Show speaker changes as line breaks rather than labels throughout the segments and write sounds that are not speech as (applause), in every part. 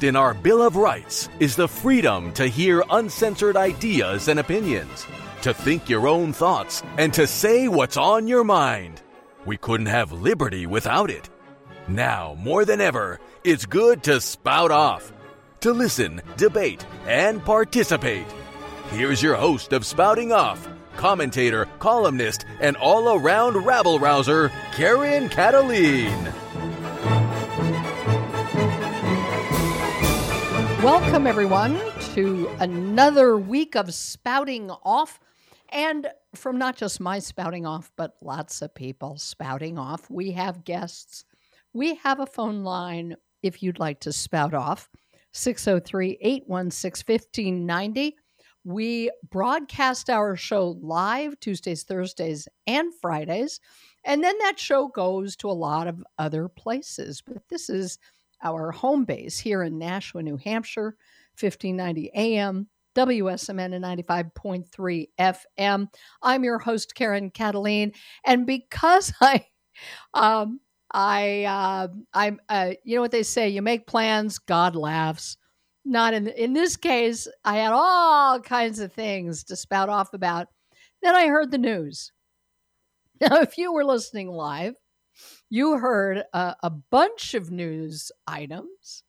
In our Bill of Rights is the freedom to hear uncensored ideas and opinions, to think your own thoughts, and to say what's on your mind. We couldn't have liberty without it. Now, more than ever, it's good to spout off, to listen, debate, and participate. Here's your host of Spouting Off, commentator, columnist, and all around rabble rouser, Karen Kataline.
Welcome, everyone, to another week of spouting off. And from not just my spouting off, but lots of people spouting off. We have guests. We have a phone line if you'd like to spout off 603 816 1590. We broadcast our show live Tuesdays, Thursdays, and Fridays. And then that show goes to a lot of other places. But this is our home base here in Nashua, New Hampshire, 1590 AM, WSMN and 95.3 FM. I'm your host, Karen Kataline. And because (laughs) I, um, I, uh, I'm, uh, you know what they say, you make plans, God laughs. Not in, in this case, I had all kinds of things to spout off about. Then I heard the news. (laughs) Now, if you were listening live, you heard a, a bunch of news items.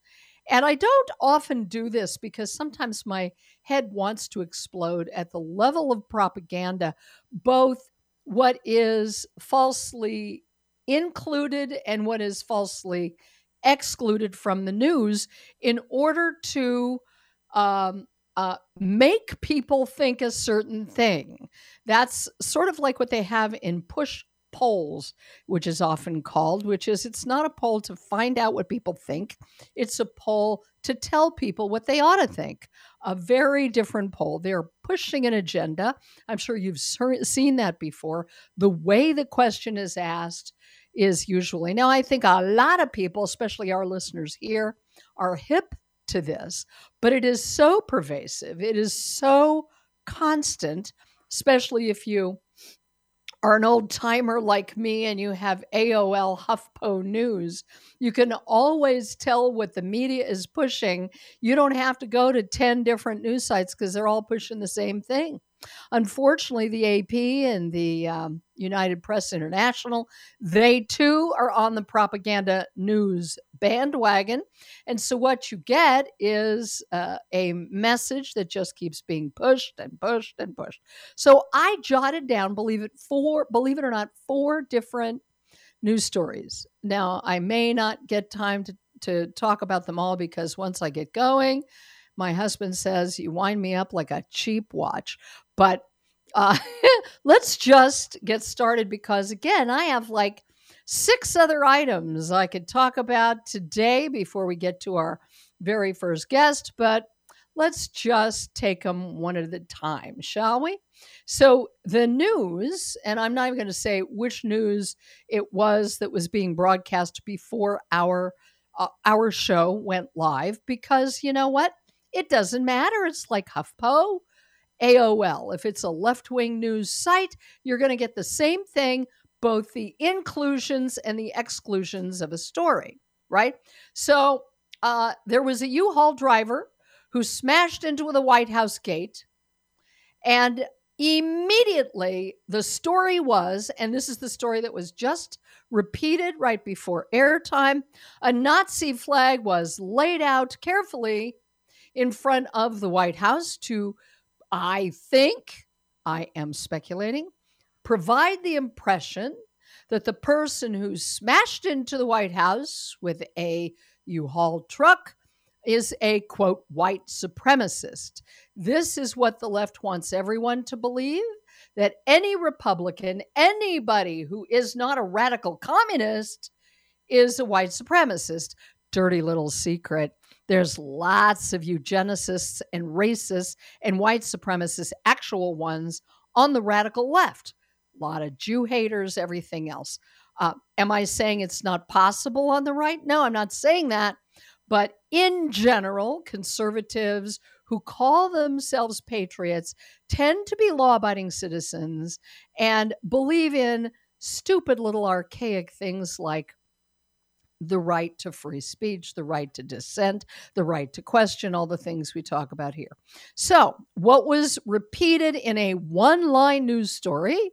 And I don't often do this because sometimes my head wants to explode at the level of propaganda, both what is falsely included and what is falsely excluded from the news in order to um, uh, make people think a certain thing. That's sort of like what they have in push polls, which is often called, which is it's not a poll to find out what people think, it's a poll to tell people what they ought to think. A very different poll. They're pushing an agenda. I'm sure you've seen that before. The way the question is asked is usually. Now, I think a lot of people, especially our listeners here, are hip to this, but it is so pervasive. It is so constant, especially if you are an old timer like me and you have AOL HuffPo News, you can always tell what the media is pushing. You don't have to go to 10 different news sites because they're all pushing the same thing. Unfortunately, the AP and the um, United Press International, they too are on the propaganda news bandwagon. And so what you get is uh, a message that just keeps being pushed and pushed and pushed. So I jotted down, believe it, four, believe it or not, four different news stories. Now I may not get time to to talk about them all because once I get going, my husband says you wind me up like a cheap watch. But uh, (laughs) let's just get started because, again, I have like six other items I could talk about today before we get to our very first guest. But let's just take them one at a time, shall we? So, the news, and I'm not even going to say which news it was that was being broadcast before our uh, our show went live because you know what? It doesn't matter. It's like HuffPo AOL. If it's a left wing news site, you're going to get the same thing, both the inclusions and the exclusions of a story, right? So uh, there was a U Haul driver who smashed into the White House gate. And immediately the story was, and this is the story that was just repeated right before airtime a Nazi flag was laid out carefully in front of the White House to I think, I am speculating, provide the impression that the person who smashed into the White House with a U Haul truck is a quote white supremacist. This is what the left wants everyone to believe that any Republican, anybody who is not a radical communist, is a white supremacist. Dirty little secret. There's lots of eugenicists and racists and white supremacists, actual ones, on the radical left. A lot of Jew haters, everything else. Uh, am I saying it's not possible on the right? No, I'm not saying that. But in general, conservatives who call themselves patriots tend to be law abiding citizens and believe in stupid little archaic things like the right to free speech, the right to dissent, the right to question, all the things we talk about here. So, what was repeated in a one line news story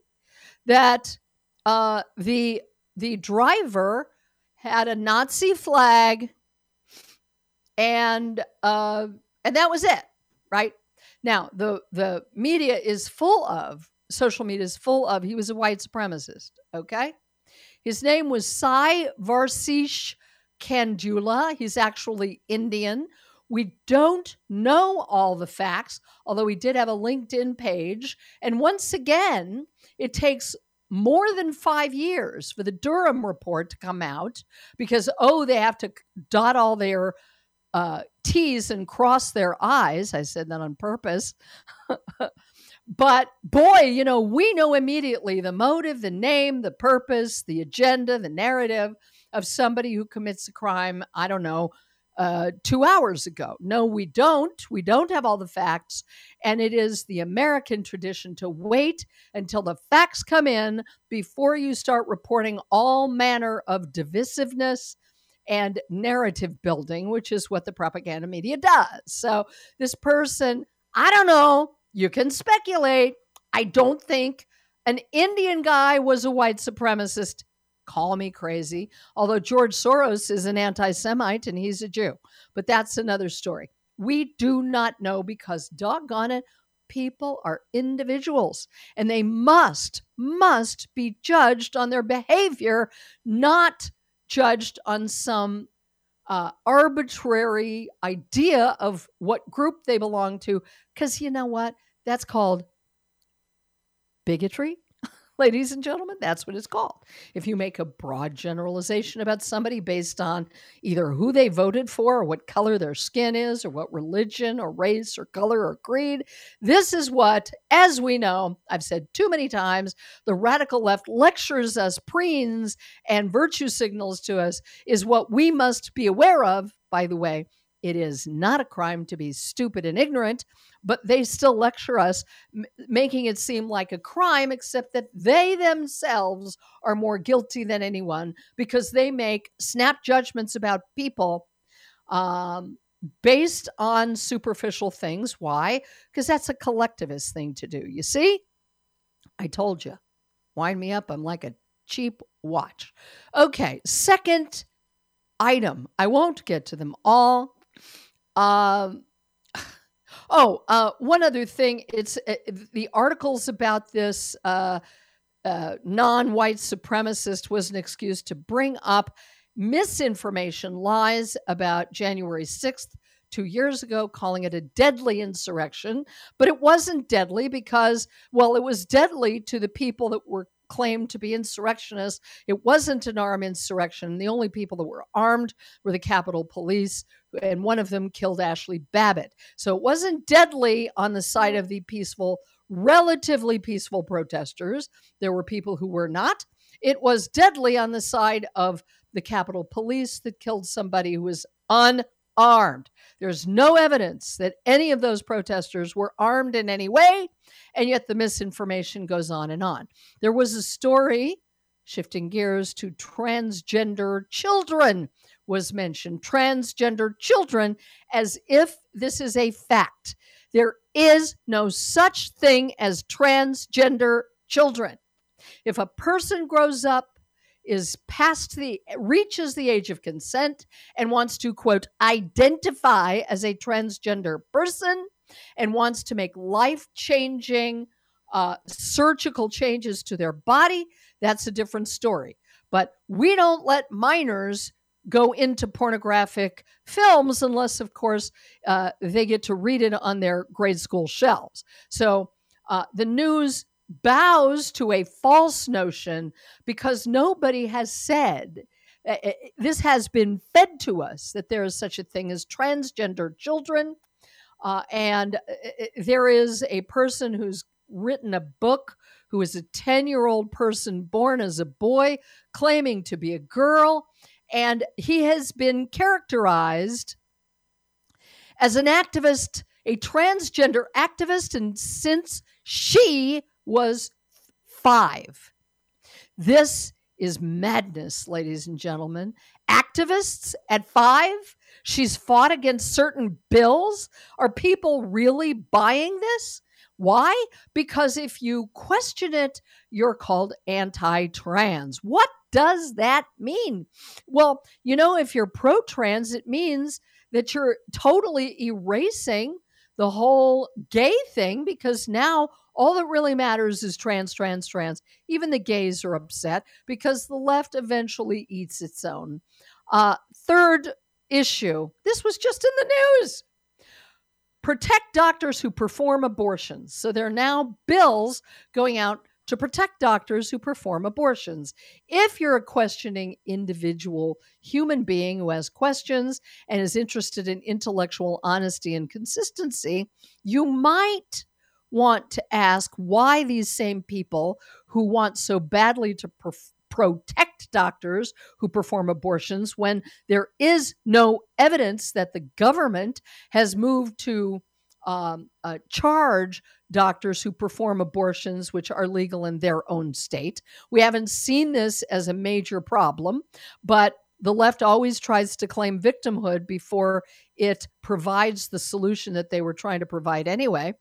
that uh, the, the driver had a Nazi flag and uh, and that was it, right? Now the the media is full of social media is full of he was a white supremacist. Okay, his name was Sai Varshith Kandula. He's actually Indian. We don't know all the facts, although he did have a LinkedIn page. And once again, it takes more than five years for the Durham report to come out because, oh, they have to dot all their uh, T's and cross their I's. I said that on purpose. (laughs) but boy, you know, we know immediately the motive, the name, the purpose, the agenda, the narrative of somebody who commits a crime, I don't know, uh, two hours ago. No, we don't. We don't have all the facts. And it is the American tradition to wait until the facts come in before you start reporting all manner of divisiveness and narrative building, which is what the propaganda media does. So this person, I don't know, you can speculate. I don't think an Indian guy was a white supremacist. Call me crazy. Although George Soros is an anti Semite and he's a Jew. But that's another story. We do not know because, doggone it, people are individuals and they must, must be judged on their behavior, not judged on some uh, arbitrary idea of what group they belong to. Because you know what? That's called bigotry ladies and gentlemen. That's what it's called. If you make a broad generalization about somebody based on either who they voted for or what color their skin is or what religion or race or color or creed, this is what, as we know, I've said too many times, the radical left lectures us, preens, and virtue signals to us, is what we must be aware of, by the way. It is not a crime to be stupid and ignorant but they still lecture us, m- making it seem like a crime, except that they themselves are more guilty than anyone because they make snap judgments about people um, based on superficial things. Why? Because that's a collectivist thing to do. You see? I told you. Wind me up. I'm like a cheap watch. Okay, second item. I won't get to them all. Um, Oh, uh, one other thing. It's uh, the articles about this uh, uh, non-white supremacist was an excuse to bring up misinformation, lies about January sixth two years ago, calling it a deadly insurrection. But it wasn't deadly because, well, it was deadly to the people that were claimed to be insurrectionists. It wasn't an armed insurrection. The only people that were armed were the Capitol Police, and one of them killed Ashli Babbitt. So it wasn't deadly on the side of the peaceful, relatively peaceful protesters. There were people who were not. It was deadly on the side of the Capitol Police that killed somebody who was unarmed. There's no evidence that any of those protesters were armed in any way, and yet the misinformation goes on and on. There was a story, shifting gears to transgender children, was mentioned transgender children as if this is a fact. There is no such thing as transgender children. If a person grows up is past the reaches the age of consent and wants to quote identify as a transgender person and wants to make life-changing uh, surgical changes to their body that's a different story but we don't let minors go into pornographic films unless, of course, uh, they get to read it on their grade school shelves. So uh, the news bows to a false notion because nobody has said. Uh, uh this has been fed to us that there is such a thing as transgender children. Uh, and there is a person who's written a book who is a 10 year old person born as a boy claiming to be a girl and he has been characterized as an activist, a transgender activist, and since she was five. This is madness, ladies and gentlemen. activists at five. She's fought against certain bills. Are people really buying this? Why? Because if you question it, you're called anti trans. What does that mean? Well, you know, if you're pro trans, it means that you're totally erasing the whole gay thing because now all that really matters is trans, trans, trans. Even the gays are upset because the left eventually eats its own. Uh, third issue this was just in the news protect doctors who perform abortions. So there are now bills going out to protect doctors who perform abortions. If you're a questioning individual human being who has questions and is interested in intellectual honesty and consistency, you might want to ask why these same people who want so badly to protect doctors who perform abortions when there is no evidence that the government has moved to um, uh, charge doctors who perform abortions, which are legal in their own state. We haven't seen this as a major problem, but the left always tries to claim victimhood before it provides the solution that they were trying to provide anyway.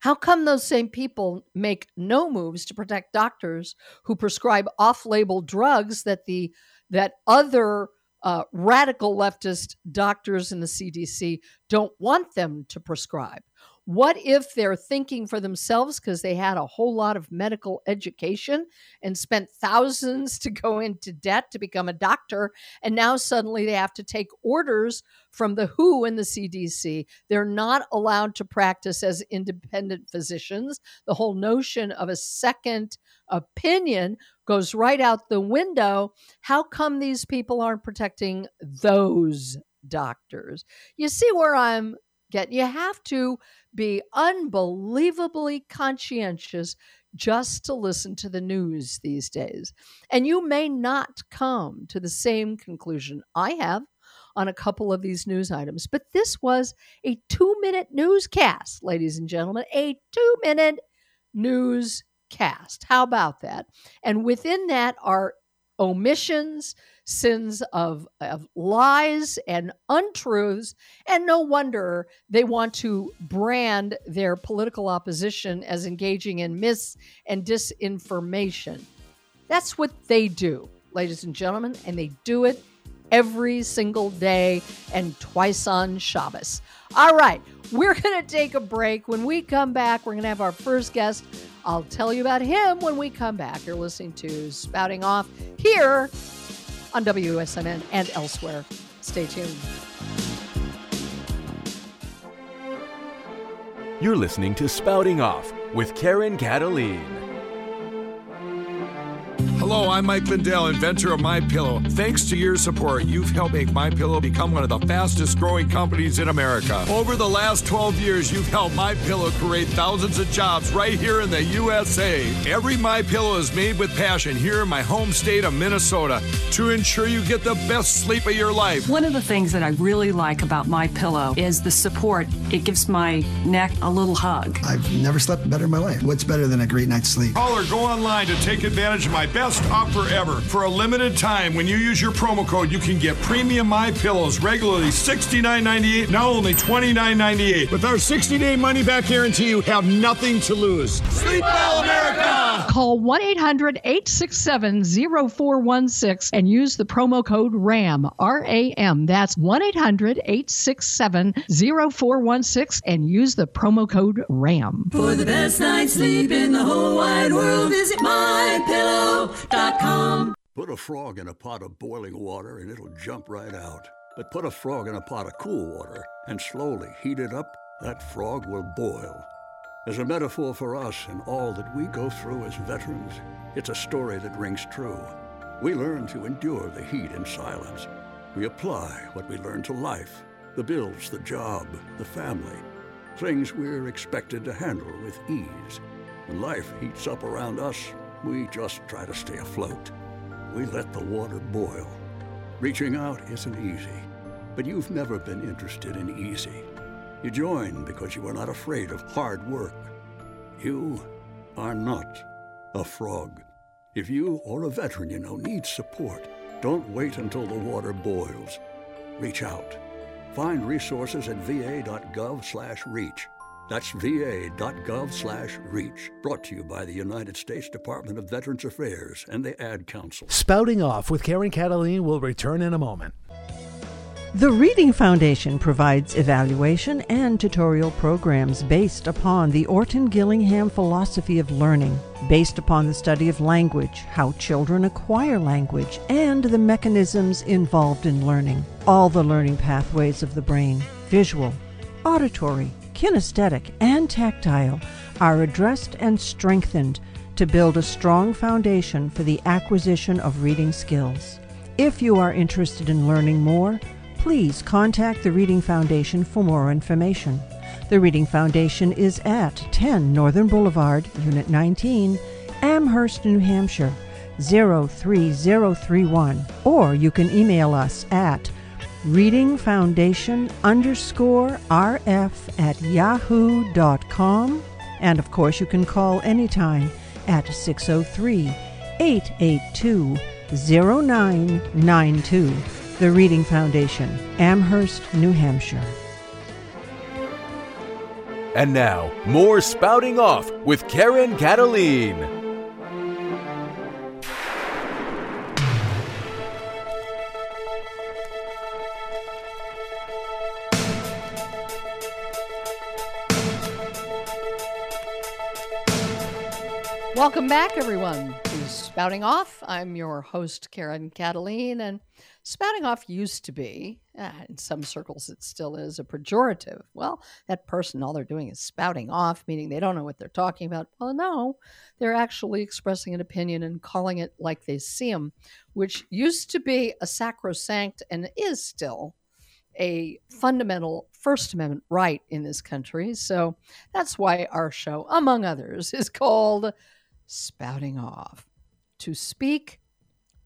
How come those same people make no moves to protect doctors who prescribe off-label drugs that the that other uh, radical leftist doctors in the CDC don't want them to prescribe? What if they're thinking for themselves because they had a whole lot of medical education and spent thousands to go into debt to become a doctor, and now suddenly they have to take orders from the WHO and the CDC? They're not allowed to practice as independent physicians. The whole notion of a second opinion goes right out the window. How come these people aren't protecting those doctors? You see where I'm get. You have to be unbelievably conscientious just to listen to the news these days. And you may not come to the same conclusion I have on a couple of these news items, but this was a two minute newscast, ladies and gentlemen, a two minute newscast. How about that? And within that are omissions, sins of, of lies and untruths. And no wonder they want to brand their political opposition as engaging in mis and disinformation. That's what they do, ladies and gentlemen, and they do it every single day and twice on Shabbos. All right, we're (laughs) going to take a break. When we come back, we're going to have our first guest. I'll tell you about him when we come back. You're listening to Spouting Off here on WSMN and elsewhere. Stay tuned.
You're listening to Spouting Off with Karen Kataline.
Hello, I'm Mike Lindell, inventor of My Pillow. Thanks to your support, you've helped make My Pillow become one of the fastest growing companies in America. Over the last 12 years, you've helped My Pillow create thousands of jobs right here in the USA. Every My Pillow is made with passion here in my home state of Minnesota to ensure you get the best sleep of your life.
One of the things that I really like about My Pillow is the support. It gives my neck a little hug.
I've never slept better in my life. What's better than a great night's sleep?
Call or go online to take advantage of my best offer ever. For a limited time, when you use your promo code, you can get premium My Pillows regularly $69.98, now only $29.98. With our 60-day money-back guarantee, you have nothing to lose. Sleep well, America!
Call 1 800 867 0416 and use the promo code RAM, R A M. That's 1 800 867 0416 and use the promo code RAM.
For the best night's sleep in the whole wide world, visit
Put a frog in a pot of boiling water and it'll jump right out. But put a frog in a pot of cool water and slowly heat it up, that frog will boil. As a metaphor for us and all that we go through as veterans, it's a story that rings true. We learn to endure the heat in silence. We apply what we learn to life the bills, the job, the family, things we're expected to handle with ease. When life heats up around us, we just try to stay afloat. We let the water boil. Reaching out isn't easy, but you've never been interested in easy. You join because you are not afraid of hard work. You are not a frog. If you or a veteran you know needs support, Don't wait until the water boils. Reach out. Find resources at va.gov/reach. That's va.gov/reach. Brought to you by the United States Department of Veterans Affairs and the Ad Council.
Spouting Off with Karen Kataline will return in a moment.
The Reading Foundation provides evaluation and tutorial programs based upon the Orton Gillingham philosophy of learning, based upon the study of language, how children acquire language, and the mechanisms involved in learning. All the learning pathways of the brain, visual, auditory, kinesthetic, and tactile, are addressed and strengthened to build a strong foundation for the acquisition of reading skills. If you are interested in learning more, please contact the Reading Foundation for more information. The Reading Foundation is at 10 Northern Boulevard, Unit 19, Amherst, New Hampshire 03031, or you can email us at readingfoundation underscore rf at yahoo.com. And of course, you can call anytime at 603 882 0992. The Reading Foundation, Amherst, New Hampshire.
And now, more spouting off with Karen Kataline.
Welcome back, everyone, to Spouting Off. I'm your host, Karen Kataline, and Spouting off used to be, uh, in some circles it still is, a pejorative. Well, that person, all they're doing is spouting off, meaning they don't know what they're talking about. Well, no, they're actually expressing an opinion and calling it like they see them, which used to be a sacrosanct and is still a fundamental First Amendment right in this country. So that's why our show, among others, is called Spouting Off. To speak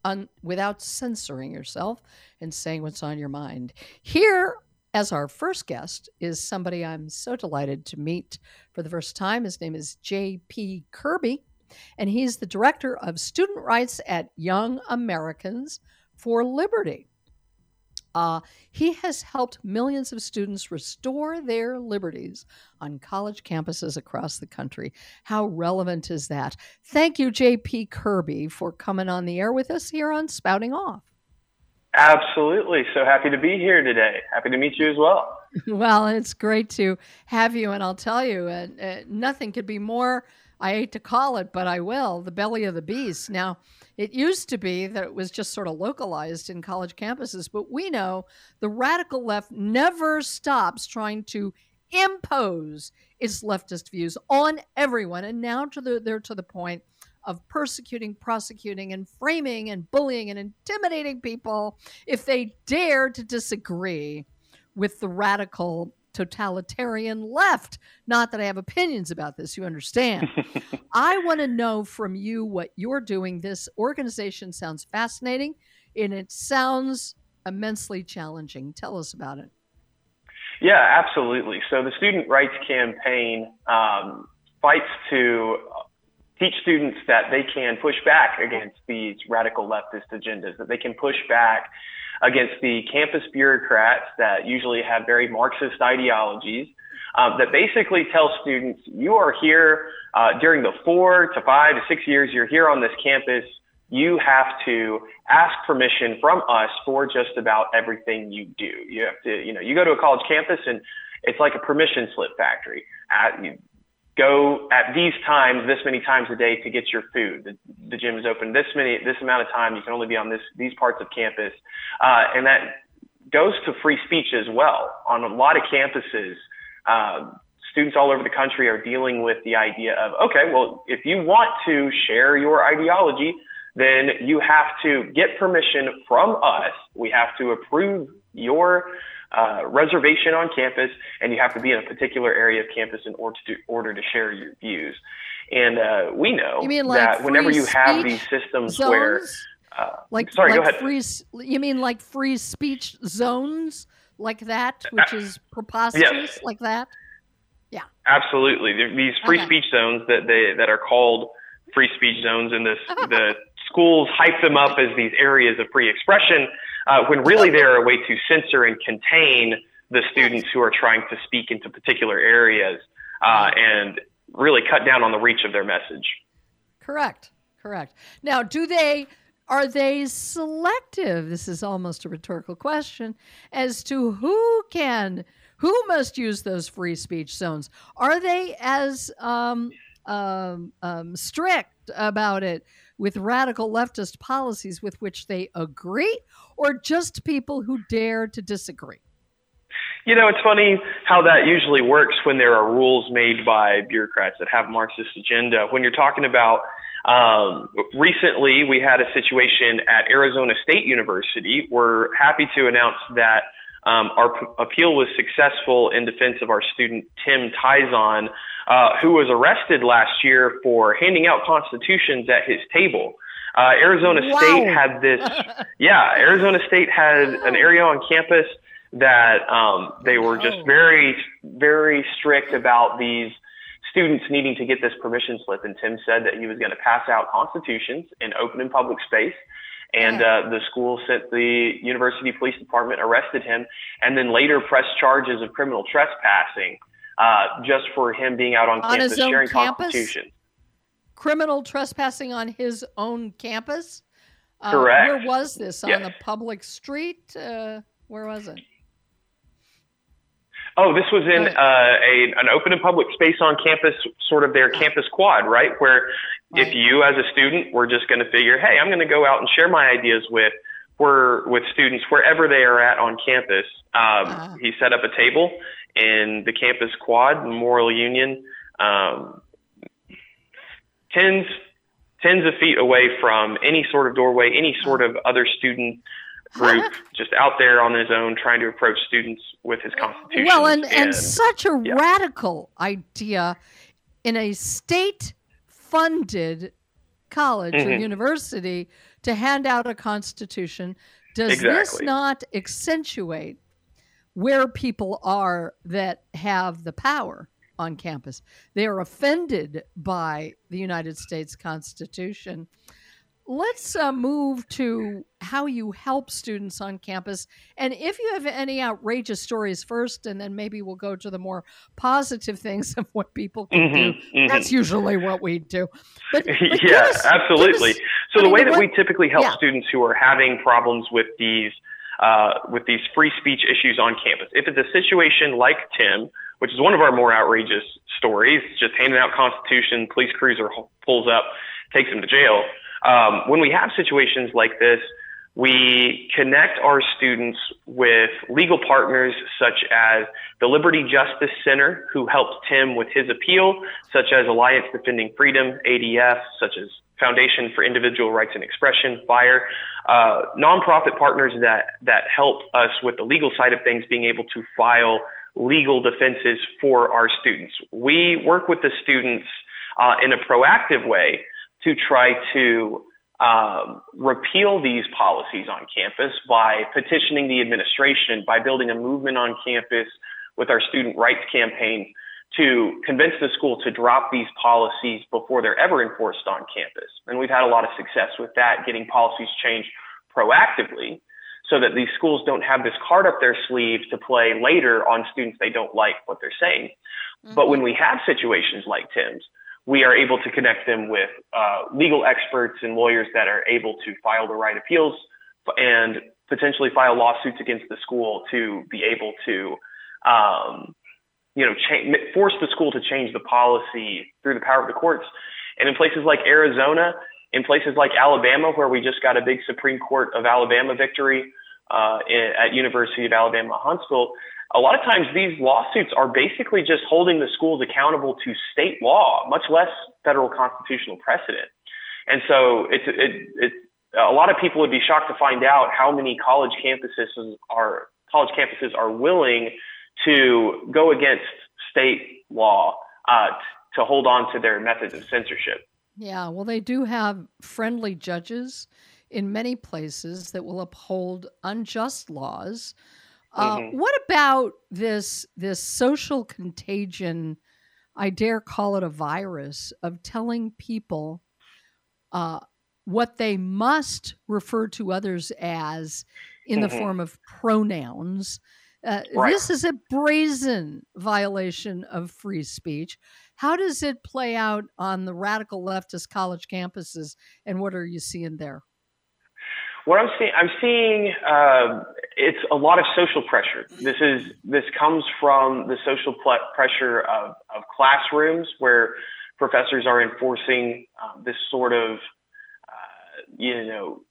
un, without censoring yourself and saying what's on your mind. Here, as our first guest, is somebody I'm so delighted to meet for the first time. His name is J.P. Kirby, and he's the director of student rights at Young Americans for Liberty. Uh, he has helped millions of students restore their liberties on college campuses across the country. How relevant is that? Thank you, JP Kirby, for coming on the air with us here on Spouting Off.
Absolutely. So happy to be here today. Happy to meet you as well. (laughs)
well, it's great to have you. And I'll tell you, uh, uh, nothing could be more, I hate to call it, but I will, the belly of the beast. Now, it used to be that it was just sort of localized in college campuses, but we know the radical left never stops trying to impose its leftist views on everyone. And now to the, they're to the point of persecuting, prosecuting, and framing and bullying and intimidating people if they dare to disagree with the radical totalitarian left. Not that I have opinions about this, you understand. (laughs) I want to know from you what you're doing. This organization sounds fascinating and it sounds immensely challenging. Tell us about it.
Yeah, absolutely. So the Student Rights Campaign um, fights to teach students that they can push back against these radical leftist agendas, that they can push back against the campus bureaucrats that usually have very Marxist ideologies um, that basically tell students you are here uh, during the four to five to six years you're here on this campus. You have to ask permission from us for just about everything you do. You have to, you know, you go to a college campus and it's like a permission slip factory. Uh, you, go at these times, this many times a day to get your food. The, the gym is open this many, this amount of time. You can only be on this, these parts of campus. Uh, and that goes to free speech as well. On a lot of campuses, uh, students all over the country are dealing with the idea of, okay, well, if you want to share your ideology, then you have to get permission from us. We have to approve your uh, reservation on campus, and you have to be in a particular area of campus in order to order to share your views. And uh, we know
like
that whenever you have these systems
zones?
where, uh,
like,
sorry,
like
go ahead.
Free, you mean like free speech zones, like that, which is preposterous,
yes.
like that? Yeah,
absolutely. These free
Okay.
speech zones that they that are called free speech zones in this (laughs) the schools hype them up as these areas of free expression uh, when really they're a way to censor and contain the students who are trying to speak into particular areas uh, and really cut down on the reach of their message.
Correct. Correct. Now, do they are they selective? This is almost a rhetorical question as to who can who must use those free speech zones. Are they as um, um, um, strict about it with radical leftist policies with which they agree, or just people who dare to disagree?
You know, it's funny how that usually works when there are rules made by bureaucrats that have Marxist agenda. When you're talking about um, recently, we had a situation at Arizona State University. We're happy to announce that um, our p- appeal was successful in defense of our student Tim Tizon, uh, who was arrested last year for handing out constitutions at his table. Uh, Arizona wow. State had this, (laughs) yeah, Arizona State had an area on campus that um, they were just very, very strict about these students needing to get this permission slip. And Tim said that he was going to pass out constitutions in open and public space. And uh, the school sent the university police department, arrested him, and then later pressed charges of criminal trespassing uh, just for him being out on, on campus sharing campus? constitutions.
Criminal trespassing on his own campus?
Uh, Correct.
Where was this? Yes. On a public street? Uh, where was it?
Oh, this was in uh, a an open and public space on campus, sort of their campus quad, right? Where right. if you as a student were just going to figure, hey, I'm going to go out and share my ideas with were with students wherever they are at on campus. Um, uh-huh. He set up a table in the campus quad, Memorial Union, um, tens tens of feet away from any sort of doorway, any sort of other student group just out there on his own trying to approach students with his constitution.
Well, and, and, and such a yeah. radical idea in a state funded college mm-hmm. or university to hand out a constitution. Does exactly. this not accentuate where people are that have the power on campus? They are offended by the United States Constitution let's uh, move to how you help students on campus. And if you have any outrageous stories first, and then maybe we'll go to the more positive things (laughs) of what people can mm-hmm, do. Mm-hmm. That's usually what we do. But, (laughs) but
yeah,
us,
absolutely. Us, so I the mean, way that what, we typically help yeah. students who are having problems with these uh, with these free speech issues on campus, if it's a situation like Tim, which is one of our more outrageous stories, just handing out Constitution, police cruiser pulls up, takes him to jail um, when we have situations like this, we connect our students with legal partners such as the Liberty Justice Center, who helped Tim with his appeal, such as Alliance Defending Freedom, ADF, such as Foundation for Individual Rights and Expression, FIRE, uh, nonprofit partners that, that help us with the legal side of things, being able to file legal defenses for our students. We work with the students uh, in a proactive way to try to um, repeal these policies on campus by petitioning the administration, by building a movement on campus with our student rights campaign to convince the school to drop these policies before they're ever enforced on campus. And we've had a lot of success with that, getting policies changed proactively so that these schools don't have this card up their sleeve to play later on students they don't like what they're saying. Mm-hmm. But when we have situations like Tim's, we are able to connect them with uh, legal experts and lawyers that are able to file the right appeals and potentially file lawsuits against the school to be able to, um, you know, cha- force the school to change the policy through the power of the courts. And in places like Arizona, in places like Alabama, where we just got a big Supreme Court of Alabama victory uh, at University of Alabama Huntsville, a lot of times these lawsuits are basically just holding the schools accountable to state law, much less federal constitutional precedent. And so it's it, it a lot of people would be shocked to find out how many college campuses are college campuses are willing to go against state law uh, to hold on to their methods of censorship.
Yeah, well, they do have friendly judges in many places that will uphold unjust laws uh, mm-hmm. What about this this social contagion? I dare call it a virus of telling people uh, what they must refer to others as in mm-hmm. the form of pronouns. Uh, right. This is a brazen violation of free speech. How does it play out on the radical leftist college campuses, and what are you seeing there?
What I'm seeing, I'm seeing uh, it's a lot of social pressure. This is this comes from the social pl- pressure of, of classrooms where professors are enforcing um, this sort of uh, you know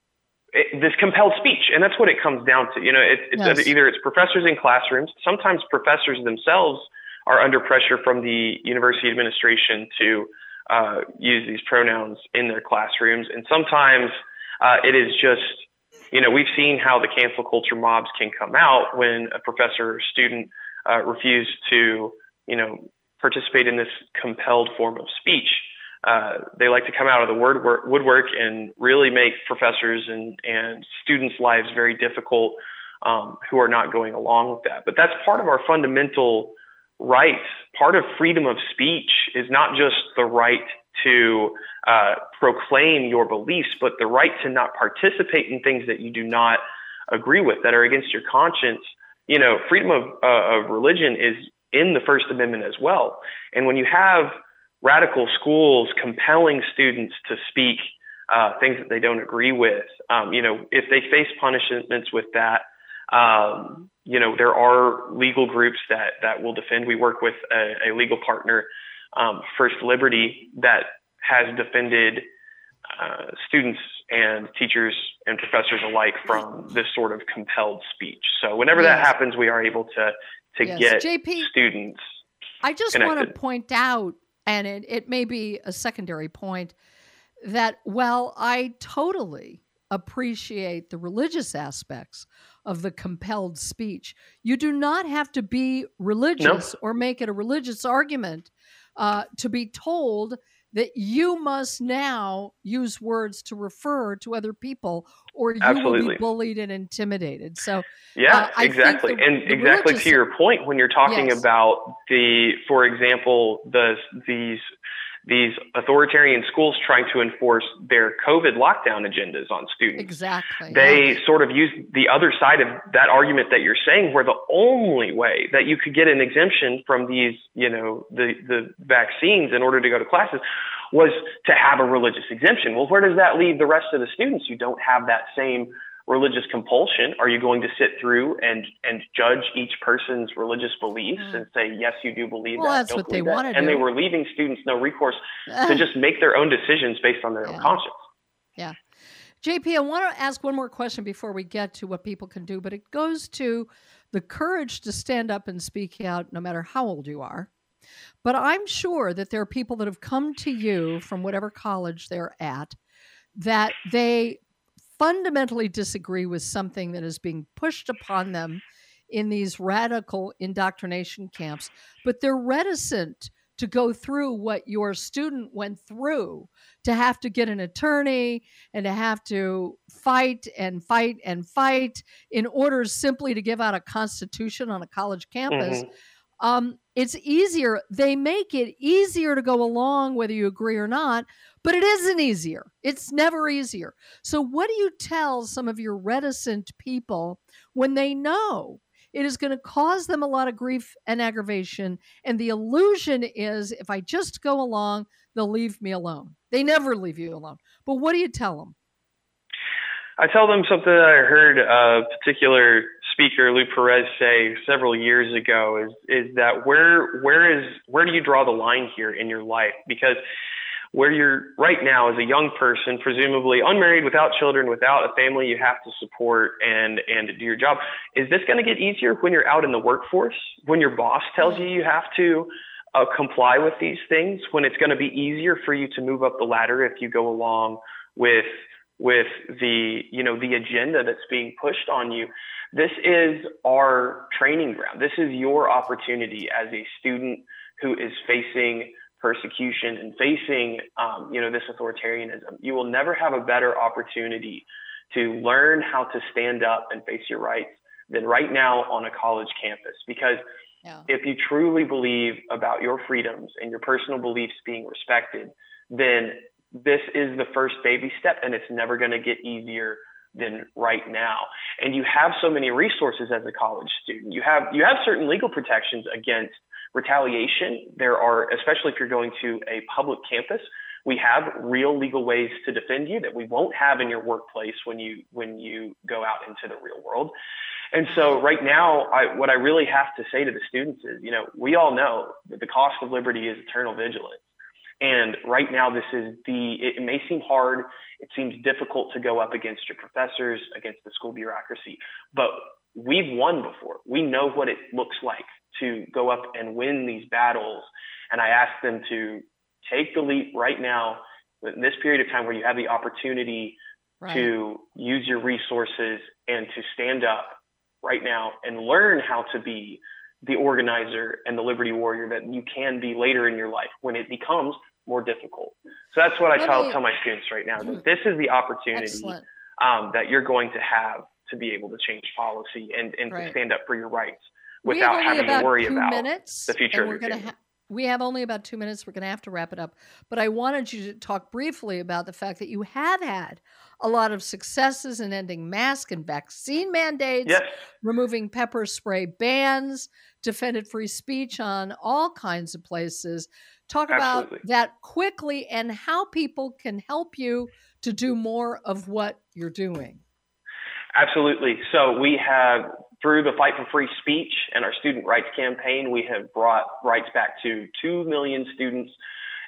it, this compelled speech, and that's what it comes down to. You know, it, it's yes. either it's professors in classrooms. Sometimes professors themselves are under pressure from the university administration to uh, use these pronouns in their classrooms, and sometimes uh, it is just, you know, we've seen how the cancel culture mobs can come out when a professor or student uh, to, you know, participate in this compelled form of speech. Uh, they like to come out of the word work, woodwork and really make professors and, and students' lives very difficult um, who are not going along with that. But that's part of our fundamental rights. Part of freedom of speech is not just the right to uh, proclaim your beliefs, but the right to not participate in things that you do not agree with that are against your conscience. You know, freedom of, uh, of religion is in the First Amendment as well. And when you have radical schools compelling students to speak uh, things that they don't agree with, um, you know, if they face punishments with that, um, you know, there are legal groups that that will defend. We work with a, a legal partner um, First Liberty that has defended uh, students and teachers and professors alike from this sort of compelled speech. So whenever yes. that happens, we are able to to yes. get JP, students.
I just connected. want to point out, and it, it may be a secondary point, that while I totally appreciate the religious aspects of the compelled speech, you do not have to be religious or make it a religious argument uh, to be told that you must now use words to refer to other people or you Absolutely. will be bullied and intimidated so
yeah uh, exactly the, and the exactly to your point when you're talking yes. about the for example the these these authoritarian schools trying to enforce their COVID lockdown agendas on students.
Exactly.
They yeah. sort of use the other side of that argument that you're saying, where the only way that you could get an exemption from these, you know, the, the vaccines in order to go to classes was to have a religious exemption. Well, where does that leave the rest of the students who don't have that same religious compulsion? Are you going to sit through and and judge each person's religious beliefs mm. and say yes, you do believe
well,
that?
That's what they
want
to
do. And they were leaving students no recourse (laughs) to just make their own decisions based on their yeah. own conscience.
Yeah. JP, I want to ask one more question before we get to what people can do, but it goes to the courage to stand up and speak out no matter how old you are. But I'm sure that there are people that have come to you from whatever college they're at that they fundamentally disagree with something that is being pushed upon them in these radical indoctrination camps, but they're reticent to go through what your student went through to have to get an attorney and to have to fight and fight and fight in order simply to give out a constitution on a college campus. Mm-hmm. Um, it's easier. They make it easier to go along whether you agree or not, but it isn't easier. It's never easier. So, what do you tell some of your reticent people when they know it is going to cause them a lot of grief and aggravation? And the illusion is if I just go along, they'll leave me alone. They never leave you alone. But what do you tell them?
I tell them something that I heard a particular speaker, Lou Perez, say several years ago is is that where where is where do you draw the line here in your life? Because where you're right now as a young person, presumably unmarried, without children, without a family you have to support and and do your job. Is this going to get easier when you're out in the workforce? When your boss tells you you have to uh, comply with these things? When it's going to be easier for you to move up the ladder if you go along with with the you know the agenda that's being pushed on you? This is our training ground. This is your opportunity as a student who is facing persecution and facing, um, you know, this authoritarianism. You will never have a better opportunity to learn how to stand up and face your rights than right now on a college campus. Because yeah. if you truly believe about your freedoms and your personal beliefs being respected, then this is the first baby step and it's never going to get easier than right now. And you have so many resources as a college student. You have you have certain legal protections against retaliation. There are, especially if you're going to a public campus, we have real legal ways to defend you that we won't have in your workplace when you when you go out into the real world. And so right now, I, what I really have to say to the students is, you know, we all know that the cost of liberty is eternal vigilance. And right now, this is the, it may seem hard. It seems difficult to go up against your professors, against the school bureaucracy, but we've won before. We know what it looks like to go up and win these battles. And I ask them to take the leap right now in this period of time where you have the opportunity right. to use your resources and to stand up right now and learn how to be the organizer and the liberty warrior that you can be later in your life when it becomes more difficult. So that's what I tell, tell my students right now. That this is the opportunity um, that you're going to have to be able to change policy and, and right. to stand up for your rights without having to worry about minutes, the future of your. Ha-
we have only about two minutes. We're going to have to wrap it up. But I wanted you to talk briefly about the fact that you have had a lot of successes in ending mask and vaccine mandates,
yes.
removing pepper spray bans, defended free speech on all kinds of places. Talk
Absolutely.
about that quickly and how people can help you to do more of what you're doing.
Absolutely. So we have, through the Fight for Free Speech and our student rights campaign, we have brought rights back to 2 million students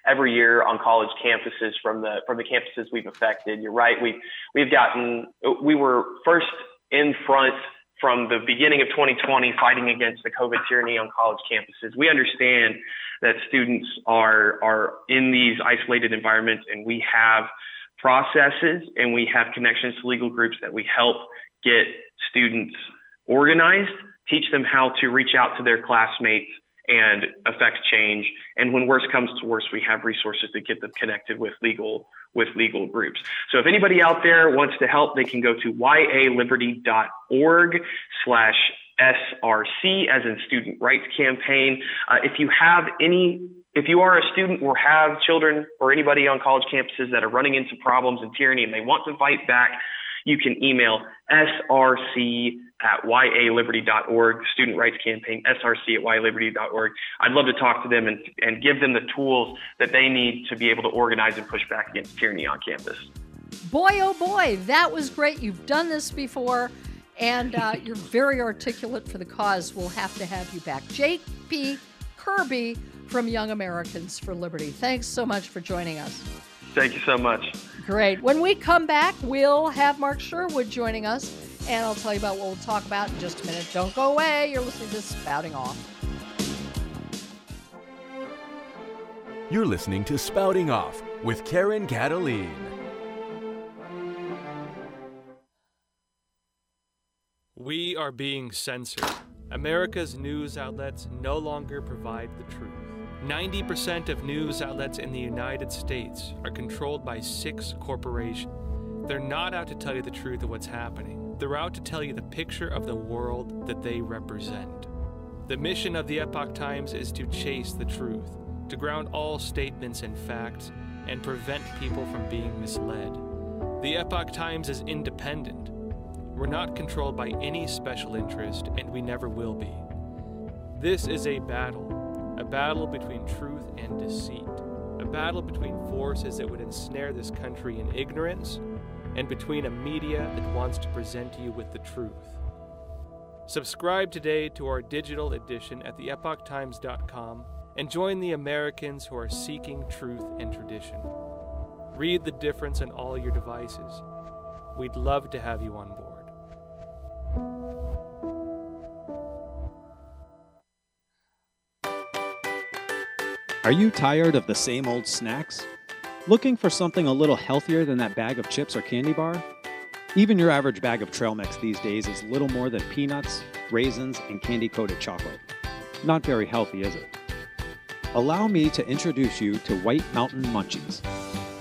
every year on college campuses from the from the campuses we've affected. You're right. We we've gotten we were first in front from the beginning of 2020 fighting against the COVID tyranny on college campuses. We understand that students are are in these isolated environments and we have processes and we have connections to legal groups that we help get students organized, teach them how to reach out to their classmates and affect change. And when worse comes to worse, we have resources to get them connected with legal with legal groups. So if anybody out there wants to help, they can go to yaliberty.org slash SRC as in Student Rights Campaign. Uh, if you have any if you are a student or have children or anybody on college campuses that are running into problems and tyranny and they want to fight back, you can email src at yaliberty.org, Student Rights Campaign, src at yaliberty.org. I'd love to talk to them and, and give them the tools that they need to be able to organize and push back against tyranny on campus.
Boy, oh boy, that was great. You've done this before, and uh, you're very articulate for the cause. We'll have to have you back. J.P. Kirby from Young Americans for Liberty. Thanks so much for joining us.
Thank you so much.
Great. When we come back, we'll have Mark Sherwood joining us, and I'll tell you about what we'll talk about in just a minute. Don't go away. You're listening to Spouting Off.
You're listening to Spouting Off with Karen Kataline.
We are being censored. America's news outlets no longer provide the truth. 90% of news outlets in the United States are controlled by six corporations. They're not out to tell you the truth of what's happening, they're out to tell you the picture of the world that they represent. The mission of the Epoch Times is to chase the truth, to ground all statements in facts, and prevent people from being misled. The Epoch Times is independent. We're not controlled by any special interest, and we never will be. This is a battle a battle between truth and deceit, a battle between forces that would ensnare this country in ignorance, and between a media that wants to present you with the truth. Subscribe today to our digital edition at theepochtimes.com and join the Americans who are seeking truth and tradition. Read the difference on all your devices. We'd love to have you on board.
Are you tired of the same old snacks? Looking for something a little healthier than that bag of chips or candy bar? Even your average bag of trail mix these days is little more than peanuts, raisins, and candy coated chocolate. Not very healthy, is it? Allow me to introduce you to White Mountain Munchies.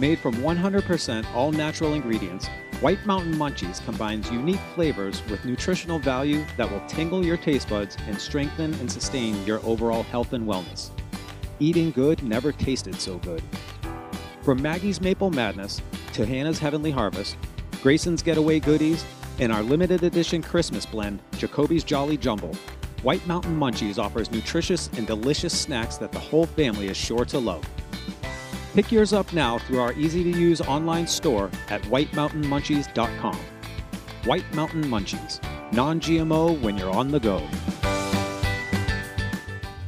Made from 100% all natural ingredients, White Mountain Munchies combines unique flavors with nutritional value that will tingle your taste buds and strengthen and sustain your overall health and wellness. Eating good never tasted so good. From Maggie's Maple Madness to Hannah's Heavenly Harvest, Grayson's Getaway Goodies, and our limited edition Christmas blend, Jacoby's Jolly Jumble, White Mountain Munchies offers nutritious and delicious snacks that the whole family is sure to love. Pick yours up now through our easy to use online store at whitemountainmunchies.com. White Mountain Munchies, non GMO when you're on the go.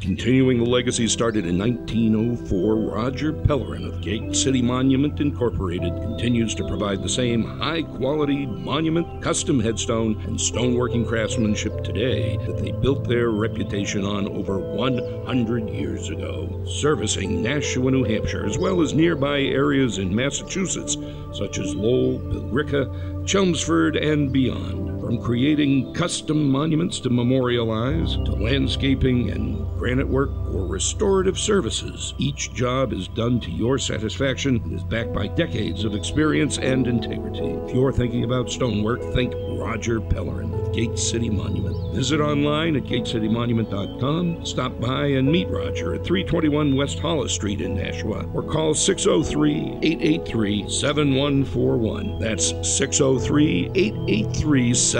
Continuing the legacy started in 1904, Roger Pellerin of Gate City Monument Incorporated continues to provide the same high quality monument, custom headstone, and stoneworking craftsmanship today that they built their reputation on over 100 years ago, servicing Nashua, New Hampshire, as well as nearby areas in Massachusetts, such as Lowell, Billerica, Chelmsford, and beyond. From creating custom monuments to memorialize, to landscaping and granite work or restorative services, each job is done to your satisfaction and is backed by decades of experience and integrity. If you're thinking about stonework, think Roger Pellerin of Gate City Monument. Visit online at gateCityMonument.com, stop by and meet Roger at 321 West Hollis Street in Nashua, or call 603 883 7141. That's 603 883 7141.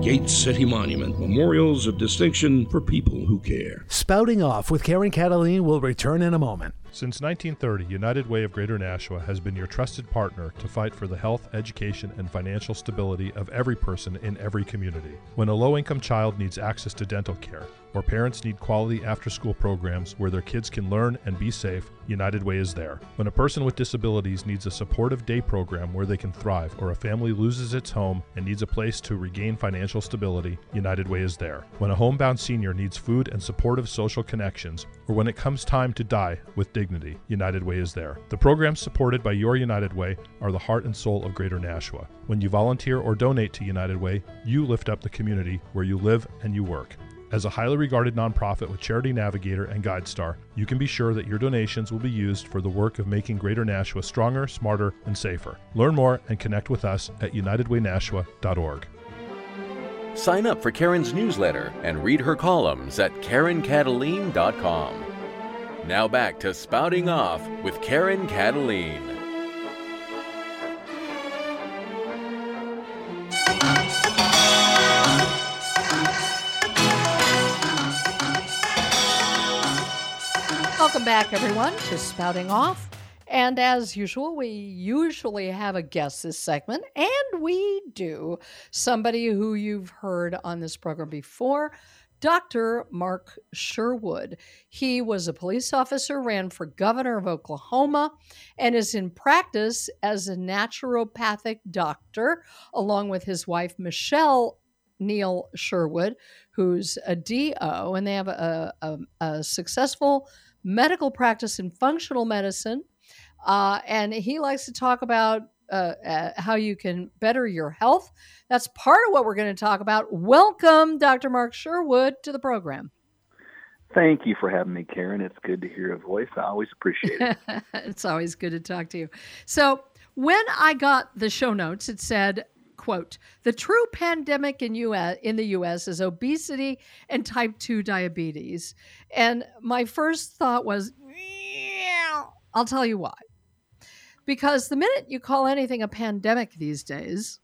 Gate City Monument, memorials of distinction for people who care.
Spouting Off with Karen Kataline will return in a moment.
Since 1930, United Way of Greater Nashua has been your trusted partner to fight for the health, education, and financial stability of every person in every community. When a low income child needs access to dental care, or parents need quality after school programs where their kids can learn and be safe, United Way is there. When a person with disabilities needs a supportive day program where they can thrive, or a family loses its home and needs a place to regain financial stability, United Way is there. When a homebound senior needs food and supportive social connections, or when it comes time to die with dignity, United Way is there. The programs supported by your United Way are the heart and soul of Greater Nashua. When you volunteer or donate to United Way, you lift up the community where you live and you work. As a highly regarded nonprofit with Charity Navigator and GuideStar, you can be sure that your donations will be used for the work of making Greater Nashua stronger, smarter, and safer. Learn more and connect with us at unitedwaynashua.org.
Sign up for Karen's newsletter and read her columns at KarenKataline.com. Now back to Spouting Off with Karen Kataline.
Welcome back, everyone, to Spouting Off. And as usual, we usually have a guest this segment, and we do. Somebody who you've heard on this program before, Dr. Mark Sherwood. He was a police officer, ran for governor of Oklahoma, and is in practice as a naturopathic doctor, along with his wife, Michelle Neil Sherwood, who's a DO, and they have a, a, a successful medical practice in functional medicine. Uh, and he likes to talk about uh, uh, how you can better your health. That's part of what we're going to talk about. Welcome, Dr. Mark Sherwood, to the program.
Thank you for having me, Karen. It's good to hear a voice. I always appreciate it. (laughs)
it's always good to talk to you. So, when I got the show notes, it said, quote, the true pandemic in US in the US is obesity and type 2 diabetes. And my first thought was, I'll tell you why. Because the minute you call anything a pandemic these days,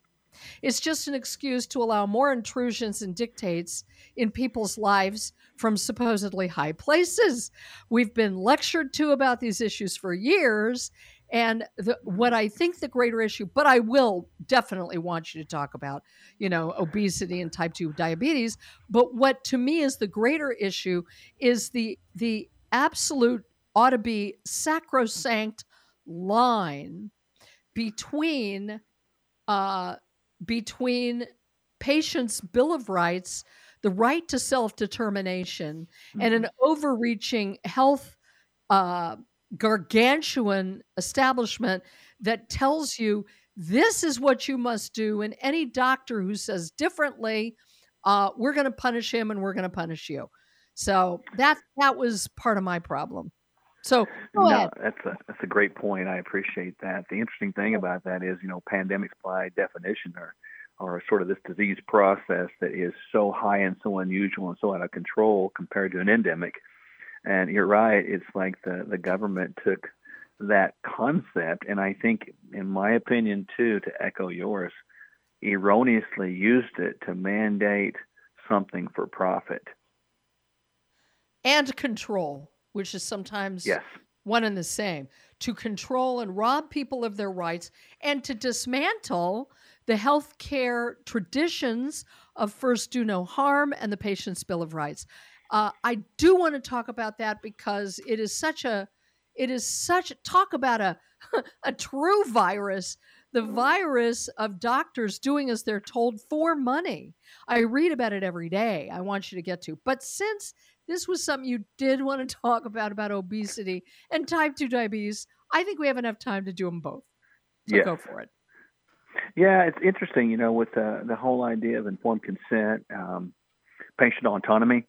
it's just an excuse to allow more intrusions and dictates in people's lives from supposedly high places. We've been lectured to about these issues for years. And the, what I think the greater issue, but I will definitely want you to talk about, you know, obesity and type 2 diabetes. But what to me is the greater issue is the the absolute ought to be sacrosanct line between uh, between patients' bill of rights, the right to self determination, mm-hmm. and an overreaching health uh, gargantuan establishment that tells you this is what you must do, and any doctor who says differently, uh, we're going to punish him and we're going to punish you. So that that was part of my problem. So
no, ahead. that's a that's a great point. I appreciate that. The interesting thing about that is, you know, pandemics by definition are are sort of this disease process that is so high and so unusual and so out of control compared to an endemic. And you're right, it's like the the government took that concept, and I think, in my opinion, too, to echo yours, erroneously used it to mandate something for profit
and control, which is sometimes
yes.
one and the same. To control and rob people of their rights and to dismantle the healthcare traditions of first do no harm and the patient's bill of rights. Uh, I do want to talk about that because it is such a, it is such talk about a, (laughs) a true virus. The virus of doctors doing as they're told for money. I read about it every day. I want you to get to. But since this was something you did (laughs) want to talk about about obesity and type 2 diabetes, I think we have enough time to do them both. So
yes.
go for it.
Yeah, it's interesting, you know, with the the whole idea of informed consent, um, patient autonomy.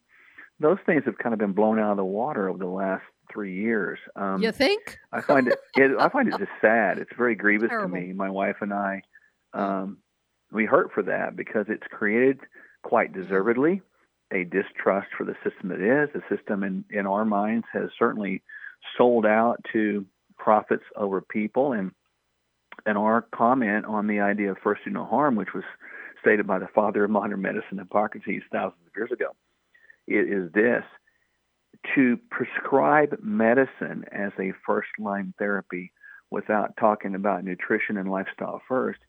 Those things have kind of been blown out of the water over the last three years.
Um, you think?
I find it, it, I find it just sad. It's very (laughs) grievous Terrible. to me. My wife and I, um, we hurt for that because it's created quite deservedly a distrust for the system that is. The system in in our minds has certainly sold out to profits over people and and our comment on the idea of first do no harm, which was stated by the father of modern medicine, Hippocrates, thousands of years ago, is this to prescribe medicine as a first line therapy without talking about nutrition and lifestyle first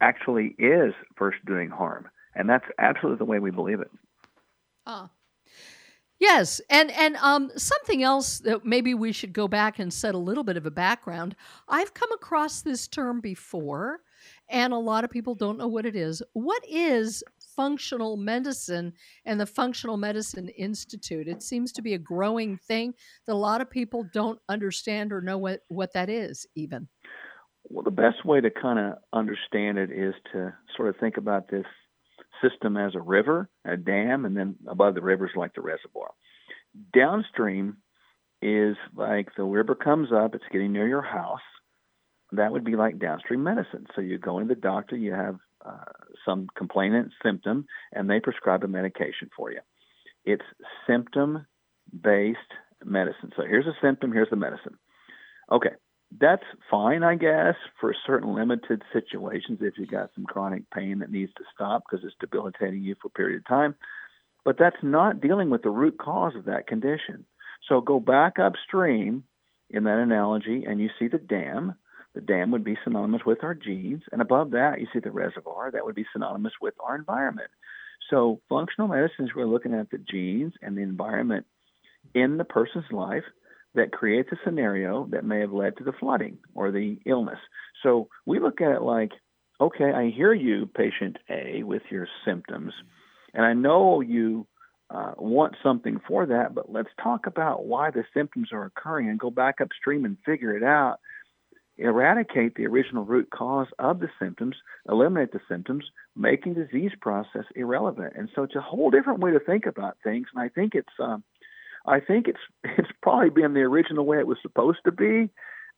actually is first doing harm. And that's absolutely the way we believe it.
Ah. Yes, and and um, something else that maybe we should go back and set a little bit of a background. I've come across this term before, and a lot of people don't know what it is. What is functional medicine and the Functional Medicine Institute? It seems to be a growing thing that a lot of people don't understand or know what what that is. Even.
Well, the best way to kind of understand it is to sort of think about this system as a river, a dam, and then above the river is like the reservoir. Downstream is like the river comes up, it's getting near your house. That would be like downstream medicine. So you go to the doctor, you have uh, some complainant symptom, and they prescribe a medication for you. It's symptom based medicine. So here's a symptom, here's the medicine. Okay, that's fine, I guess, for certain limited situations if you've got some chronic pain that needs to stop because it's debilitating you for a period of time. But that's not dealing with the root cause of that condition. So go back upstream in that analogy and you see the dam. The dam would be synonymous with our genes. And above that, you see the reservoir. That would be synonymous with our environment. So functional medicine is we're looking at the genes and the environment in the person's life that creates a scenario that may have led to the flooding or the illness. So we look at it like, okay, I hear you, patient A, with your symptoms, and I know you uh, want something for that, but let's talk about why the symptoms are occurring and go back upstream and figure it out. Eradicate the original root cause of the symptoms, eliminate the symptoms, making the disease process irrelevant. And so it's a whole different way to think about things. And I think it's um, I think it's (laughs) it's probably been the original way it was supposed to be,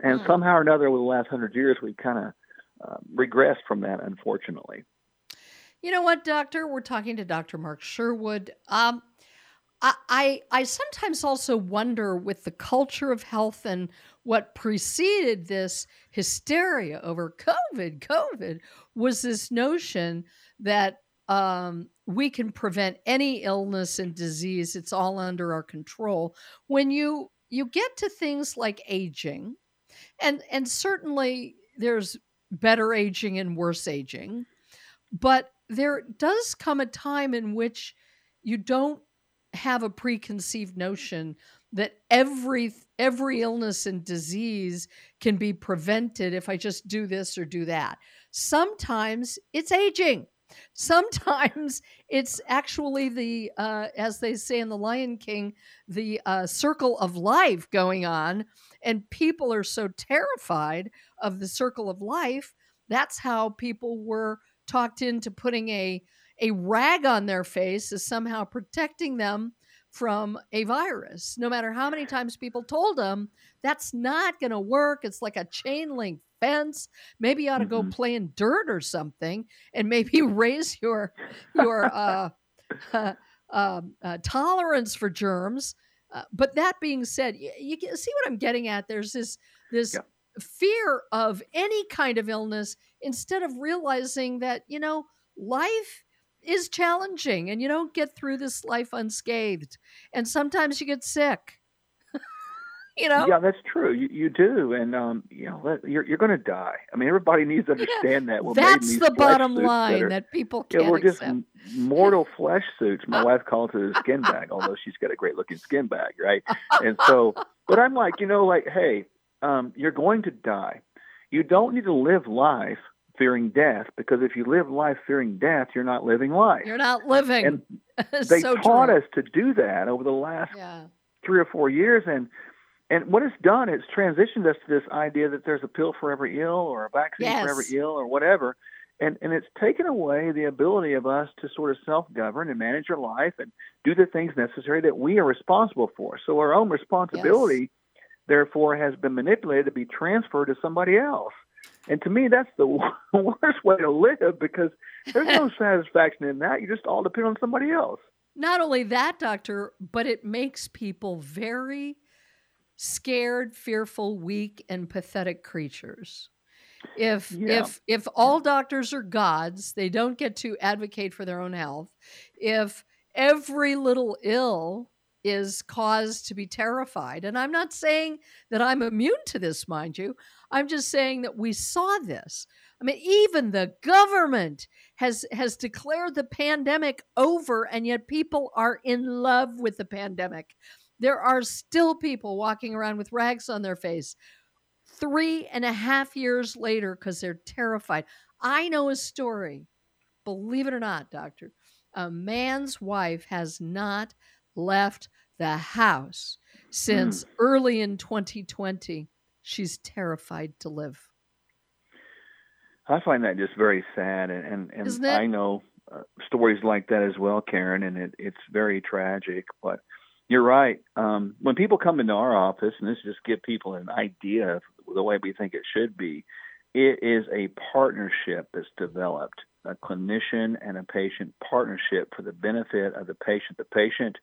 and mm. somehow or another, over the last hundred years, we've kind of uh, regressed from that, unfortunately.
You know what, Doctor? We're talking to Dr. Mark Sherwood. Um, I, I I sometimes also wonder with the culture of health and what preceded this hysteria over COVID. COVID was this notion that um, we can prevent any illness and disease. It's all under our control. When you you get to things like aging, and and certainly there's better aging and worse aging, but there does come a time in which you don't have a preconceived notion that every every illness and disease can be prevented if I just do this or do that. Sometimes it's aging. Sometimes (laughs) it's actually the, uh, as they say in The Lion King, the uh, circle of life going on. And people are so terrified of the circle of life. That's how people were talked into putting a, a rag on their face as somehow protecting them from a virus. No matter how many times people told them that's not going to work, it's like a chain link fence. Maybe you ought to go mm-hmm. play in dirt or something, and maybe (laughs) raise your your uh, uh, (laughs) um, uh, tolerance for germs. Uh, but that being said, you, you, see what I'm getting at. There's this this yeah. fear of any kind of illness instead of realizing that, you know, life is challenging and you don't get through this life unscathed. And sometimes you get sick. (laughs) you know?
Yeah, that's true. You, you do. And, um, you know, you're, you're going to die. I mean, everybody needs to understand
yeah,
that. We're
that's the bottom line that, are, that people can't
yeah, we're just
accept.
mortal (laughs) flesh suits. My wife calls it a (laughs) skin bag, although she's got a great looking skin bag, right? And so, but I'm like, you know, like, hey, um, you're going to die. You don't need to live life fearing death because if you live life fearing death, you're not living life.
You're not living.
And they
so
taught
true.
us to do that over the last
yeah.
three or four years, and and what it's done, it's transitioned us to this idea that there's a pill for every ill or a vaccine
yes.
for every ill or whatever. And and it's taken away the ability of us to sort of self govern and manage our life and do the things necessary that we are responsible for. So our own responsibility yes. therefore has been manipulated to be transferred to somebody else. And to me, that's the (laughs) worst way to live because there's no (laughs) satisfaction in that. You just all depend on somebody else.
Not only that, doctor, but it makes people very scared, fearful, weak, and pathetic creatures. If
Yeah.
if if all doctors are gods, they don't get to advocate for their own health. If every little ill is cause to be terrified, and I'm not saying that I'm immune to this, mind you. I'm just saying that we saw this. I mean, even the government has has declared the pandemic over, and yet people are in love with the pandemic. There are still people walking around with rags on their face three and a half years later because they're terrified. I know a story, believe it or not, doctor. A man's wife has not left the house since early in 2020. She's terrified to live.
I find that just very sad, and and, and I know uh, stories like that as well, Karen, and it, it's very tragic. But you're right. Um, when people come into our office, and this just give people an idea of the way we think it should be, it is a partnership that's developed, a clinician and a patient partnership for the benefit of the patient. The patient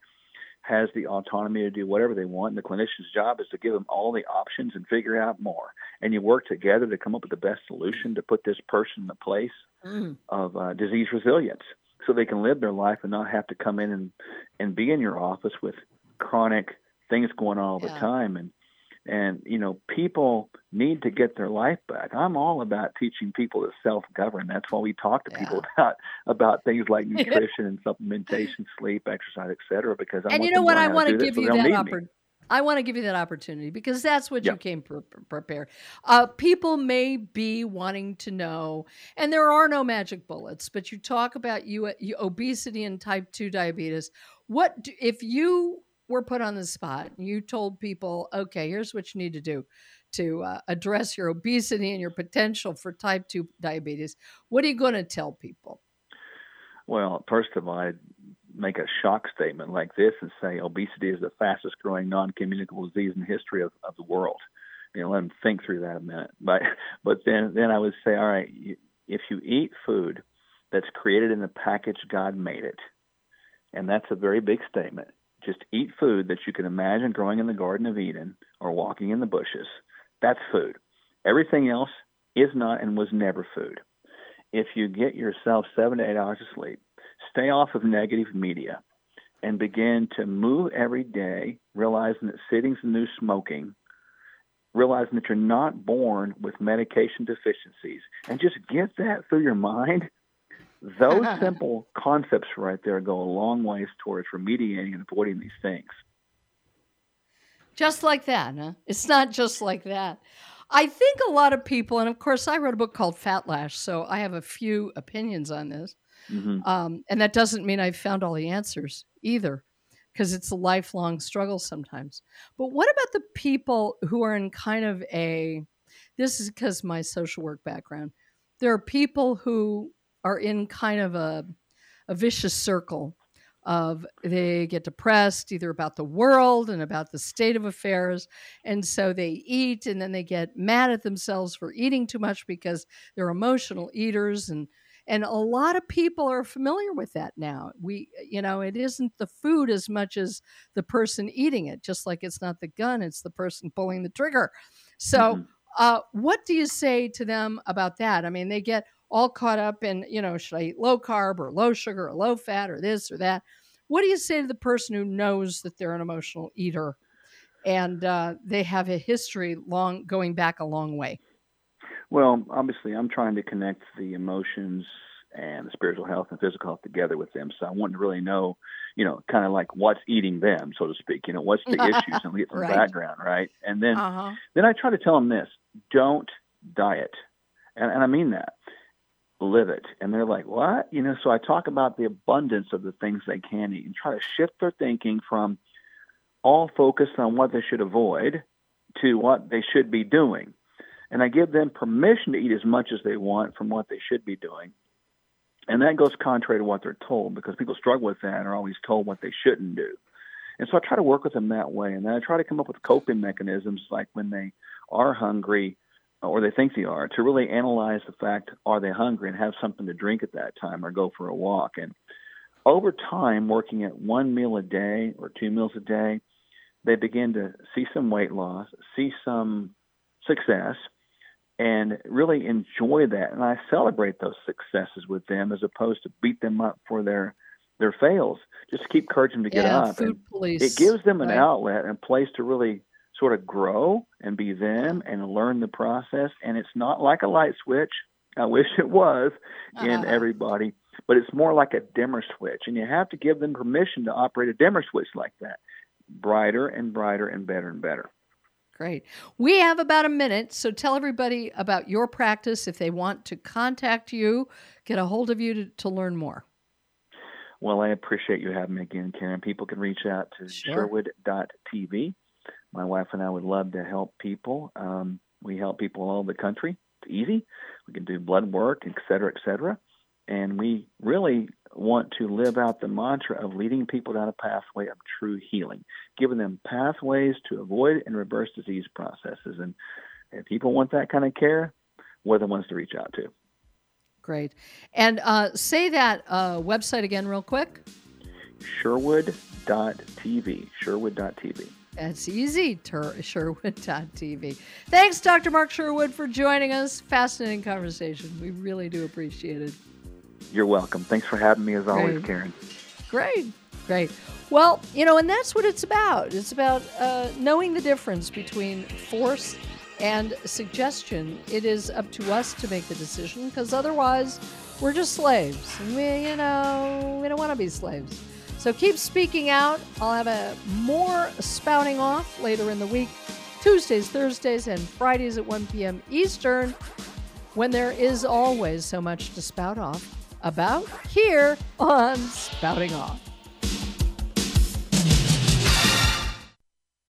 has the autonomy to do whatever they want. And the clinician's job is to give them all the options and figure out more. And you work together to come up with the best solution to put this person in the place
Mm.
of uh, disease resilience so they can live their life and not have to come in and, and be in your office with chronic things going on all the time. And, and, you know, people need to get their life back. I'm all about teaching people to self-govern. That's why we talk to people (laughs) about, about things like (laughs) nutrition and supplementation, sleep, exercise, etc because I
and
want
you know what? I
to
want to give you
don't
that opportunity. I want to give you that opportunity because that's what
Yeah.
you came pre- prepared. Uh, people may be wanting to know, and there are no magic bullets, but you talk about you, you obesity and type two diabetes. What do, if you were put on the spot and you told people, okay, here's what you need to do to uh, address your obesity and your potential for type two diabetes? What are you going to tell people?
Well, first of all, I'd make a shock statement like this and say obesity is the fastest growing non communicable disease in the history of, of the world. You know, let them think through that a minute. (laughs) But but then then I would say, all right, you, if you eat food that's created in the package God made it, and that's a very big statement. Just eat food that you can imagine growing in the Garden of Eden or walking in the bushes. That's food. Everything else is not and was never food. If you get yourself seven to eight hours of sleep, stay off of negative media, and begin to move every day, realizing that sitting's the new smoking, realizing that you're not born with medication deficiencies, and just get that through your mind. Those (laughs) simple concepts right there go a long ways towards remediating and avoiding these things.
Just like that, huh? It's not just like that. I think a lot of people, and of course, I wrote a book called Fatlash, so I have a few opinions on this.
Mhm.
Um, and that doesn't mean I've found all the answers either, because it's a lifelong struggle sometimes. But what about the people who are in kind of a this is because my social work background. There are people who are in kind of a a vicious circle of they get depressed either about the world and about the state of affairs and so they eat and then they get mad at themselves for eating too much because they're emotional eaters and And a lot of people are familiar with that now. We, you know, it isn't the food as much as the person eating it, just like it's not the gun, it's the person pulling the trigger. So, mm-hmm. uh, what do you say to them about that? I mean, they get all caught up in, you know, should I eat low carb or low sugar or low fat or this or that? What do you say to the person who knows that they're an emotional eater and uh, they have a history long going back a long way?
Well, obviously, I'm trying to connect the emotions and the spiritual health and physical health together with them. So I want to really know, you know, kind of like what's eating them, so to speak. You know, what's the (laughs) issues and get some right. background, right? And then, uh-huh. then I try to tell them this: don't diet, and, and I mean that. Live it, and they're like, "What?" You know. So I talk about the abundance of the things they can eat, and try to shift their thinking from all focused on what they should avoid to what they should be doing and I give them permission to eat as much as they want from what they should be doing. And that goes contrary to what they're told because people struggle with that and are always told what they shouldn't do. And so I try to work with them that way. And then I try to come up with coping mechanisms like when they are hungry Uh, or they think they are to really analyze the fact are they hungry and have something to drink at that time or go for a walk. And over time, working at one meal a day or two meals a day, they begin to see some weight loss, see some success, and really enjoy that. And I celebrate those successes with them as opposed to beat them up for their their fails. Just keep encouraging them to get
yeah,
up.
Food police,
it gives them an
right.
outlet and a place to really sort of grow and be them and learn the process. And it's not like a light switch. I wish it was uh-huh. in everybody, but it's more like a dimmer switch. And you have to give them permission to operate a dimmer switch like that. Brighter and brighter and better and better.
Great. We have about a minute, so tell everybody about your practice if they want to contact you, get a hold of you to, to learn more.
Well, I appreciate you having me again, Karen. People can reach out to sure. Sherwood.tv. My wife and I would love to help people. Um, we help people all over the country. It's easy. We can do blood work, et cetera, et cetera. And we really want to live out the mantra of leading people down a pathway of true healing, giving them pathways to avoid and reverse disease processes. And if people want that kind of care, we're the ones to reach out to.
Great. And uh, say that uh, website again, real quick
Sherwood.tv. Sherwood.tv.
That's easy, ter- Sherwood.tv. Thanks, Dr. Mark Sherwood, for joining us. Fascinating conversation. We really do appreciate it.
You're welcome. Thanks for having me as always,
Great.
Karen.
Great, great. Well, you know, and that's what it's about. It's about uh, knowing the difference between force and suggestion. It is up to us to make the decision because otherwise we're just slaves. And we, you know, we don't want to be slaves. So keep speaking out. I'll have a more spouting off later in the week, Tuesdays, Thursdays, and Fridays at 1 p.m. Eastern, when there is always so much to spout off about here on Spouting Off.